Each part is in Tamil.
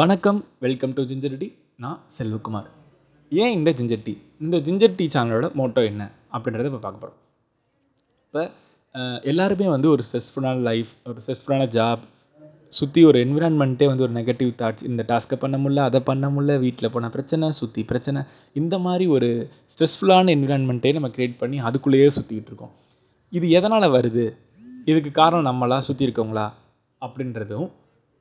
வணக்கம் வெல்கம் டு ஜிஞ்சர் டீ நான் செல்வகுமார். ஏன் இந்த ஜிஞ்சர் டீ இந்த ஜிஞ்சர் டீ சேனலோட மோட்டோ என்ன? அப்படின்றத இப்போ பார்க்க போகிறோம் இப்போ எல்லாருமே வந்து ஒரு ஸ்ட்ரெஸ்ஃபுல்லான லைஃப் ஒரு ஸ்ட்ரெஸ்ஃபுல்லான ஜாப் சுற்றி ஒரு என்விரான்மெண்ட்டே வந்து ஒரு நெகட்டிவ் தாட்ஸ் இந்த டாஸ்க்கை பண்ண முடியல அதை பண்ண முடியல வீட்டில் போன பிரச்சனை சுற்றி பிரச்சனை இந்த மாதிரி ஒரு ஸ்ட்ரெஸ்ஃபுல்லான என்விரான்மெண்ட்டே நம்ம க்ரியேட் பண்ணி அதுக்குள்ளேயே சுற்றிக்கிட்டு இருக்கோம். இது எதனால் வருது? இதுக்கு காரணம் நம்மளா சுற்றி இருக்கவங்களா? அப்படின்றதும்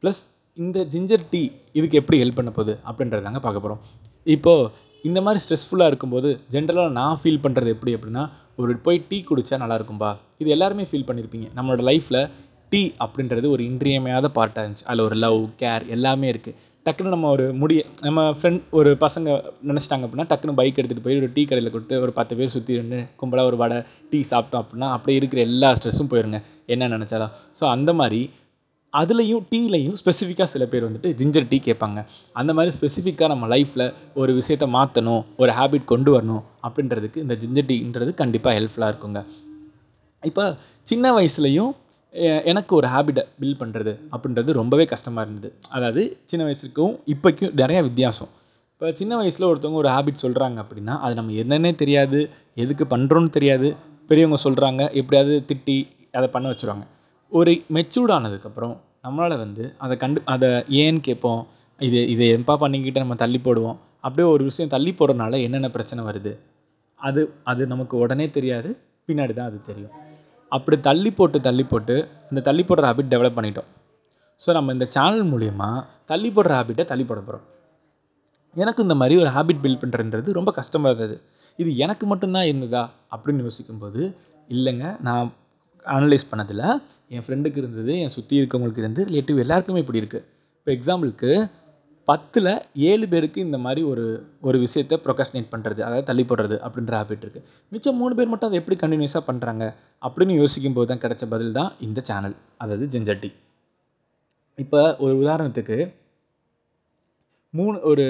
ப்ளஸ் இந்த ஜிஞ்சர் டீ இதுக்கு எப்படி ஹெல்ப் பண்ண போகுது அப்படின்றதாங்க பார்க்க போகிறோம் இப்போது இந்த மாதிரி ஸ்ட்ரெஸ்ஃபுல்லாக இருக்கும்போது ஜென்ரலாக நான் ஃபீல் பண்ணுறது எப்படி அப்படின்னா ஒரு போய் டீ குடித்தா நல்லாயிருக்கும்பா இது எல்லாருமே ஃபீல் பண்ணியிருப்பீங்க நம்மளோட லைஃப்பில் டீ அப்படின்றது ஒரு இன்றியமையாத பார்ட்டாக இருந்துச்சு. அதில் ஒரு லவ் கேர் எல்லாமே இருக்குது டக்குன்னு நம்ம ஒரு முடிய நம்ம ஃப்ரெண்ட் ஒரு பசங்க நினச்சிட்டாங்க அப்படின்னா டக்குன்னு பைக் எடுத்துகிட்டு போய் ஒரு டீ கடையில் கொடுத்து ஒரு பத்து பேர் சுற்றி நின்று கும்பலாக ஒரு வடை டீ சாப்பிட்டோம் அப்படின்னா அப்படியே இருக்கிற எல்லா ஸ்ட்ரெஸ்ஸும் போயிருங்க. என்ன நினச்சாலும். ஸோ அந்த மாதிரி அதுலேயும் டீலையும் ஸ்பெசிஃபிக்காக சில பேர் வந்துட்டு ஜிஞ்சர் டீ கேட்பாங்க. அந்த மாதிரி ஸ்பெசிஃபிக்காக நம்ம லைஃப்பில் ஒரு விஷயத்தை மாற்றணும் ஒரு ஹேபிட் கொண்டு வரணும் அப்படின்றதுக்கு இந்த ஜிஞ்சர் டீன்றது கண்டிப்பாக ஹெல்ப்ஃபுல்லாக இருக்குங்க. இப்போ சின்ன வயசுலையும் எனக்கு ஒரு ஹேபிட்டை பில்ட் பண்ணுறது அப்படின்றது ரொம்பவே கஷ்டமாக இருந்தது. அதாவது சின்ன வயசுக்கும் இப்போக்கும் நிறையா வித்தியாசம். இப்போ சின்ன வயசில் ஒருத்தவங்க ஒரு ஹேபிட் சொல்கிறாங்க அப்படின்னா அது நம்ம என்னென்னே தெரியாது எதுக்கு பண்ணுறோன்னு தெரியாது பெரியவங்க சொல்கிறாங்க எப்படியாவது திட்டி அதை பண்ண வச்சுருவாங்க. ஒரு மெச்சூர்ட் ஆனதுக்கப்புறம் நம்மளால் வந்து அதை கண்டு அதை ஏன்னு கேட்போம். இது இதை எப்பா பண்ணிக்கிட்டு நம்ம தள்ளி போடுவோம். அப்படியே ஒரு விஷயம் தள்ளி போடுறதுனால என்னென்ன பிரச்சனை வருது? அது அது நமக்கு உடனே தெரியாது. பின்னாடி தான் அது தெரியும். அப்படி தள்ளி போட்டு தள்ளி போட்டு இந்த தள்ளி போடுற ஹேபிட் டெவலப் பண்ணிட்டோம். ஸோ நம்ம இந்த சேனல் மூலயமா தள்ளி போடுற ஹேபிட்டை தள்ளி போட போகிறோம் எனக்கு இந்த மாதிரி ஒரு ஹேபிட் பில்ட் பண்ணுறது ரொம்ப கஷ்டமாக இருந்தது. இது எனக்கு மட்டும்தான் இருந்ததா? அப்படின்னு யோசிக்கும்போது இல்லைங்க நான் அனலைஸ் பண்ணதில் என் ஃப்ரெண்டுக்கு இருந்தது என் சுற்றி இருக்கவங்களுக்கு இருந்து ரிலேட்டிவ் எல்லாருக்குமே இப்படி இருக்குது இப்போ எக்ஸாம்பிளுக்கு பத்தில் ஏழு பேருக்கு இந்த மாதிரி ஒரு ஒரு விஷயத்தை ப்ரொகஸ்னேட் பண்ணுறது அதாவது தள்ளி போடுறது அப்படின்ற ஹேபிட் இருக்குது மிச்சம் மூணு பேர் மட்டும் அதை எப்படி கண்டினியூஸாக பண்ணுறாங்க அப்படின்னு யோசிக்கும் போது தான் கிடைச்ச பதில் தான் இந்த சேனல் அதாவது ஜெஞ்சட்டி இப்போ ஒரு உதாரணத்துக்கு மூணு ஒரு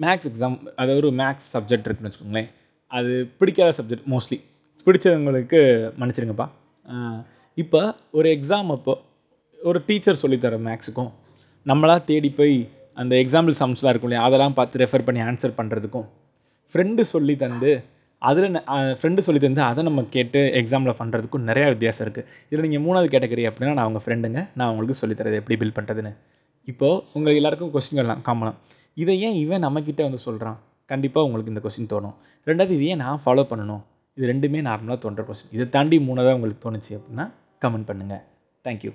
மேக்ஸ் எக்ஸாம் அதாவது ஒரு மேக்ஸ் சப்ஜெக்ட் இருக்குன்னு வச்சுக்கோங்களேன். அது பிடிக்காத சப்ஜெக்ட் மோஸ்ட்லி பிடிச்சவங்களுக்கு மன்னிச்சிடுங்கப்பா. இப்போ ஒரு எக்ஸாம் அப்போ ஒரு டீச்சர் சொல்லித்தர மேக்ஸுக்கும் நம்மளாக தேடி போய் அந்த எக்ஸாம்பிள் சம்ஸ்லாம் இருக்கும் இல்லையா அதெல்லாம் பார்த்து ரெஃபர் பண்ணி ஆன்சர் பண்ணுறதுக்கும் ஃப்ரெண்டு சொல்லி தந்து அதில் ஃப்ரெண்டு சொல்லி தந்து அதை நம்ம கேட்டு எக்ஸாமில் பண்ணுறதுக்கும் நிறையா வித்தியாசம் இருக்குது இதில் நீங்கள் மூணாவது கேட்டகரி அப்படின்னா நான் உங்கள் ஃப்ரெண்டுங்க நான் உங்களுக்கு சொல்லித்தரது எப்படி பில் பண்ணுறதுன்னு இப்போது உங்கள் எல்லாருக்கும் கொஸ்டின் எல்லாம் காமலாம் இதை ஏன் இவன் நம்மக்கிட்ட வந்து சொல்கிறான் கண்டிப்பாக உங்களுக்கு இந்த கொஸ்டின் தோணும். ரெண்டாவது இது ஏன் நான் ஃபாலோ பண்ணணும்? இது ரெண்டுமே நார்மலாக தோன்ற கொஸ்டின் இதை தாண்டி மூணாவது உங்களுக்கு தோணுச்சு அப்படின்னா கமெண்ட் பண்ணுங்கள் தேங்க்யூ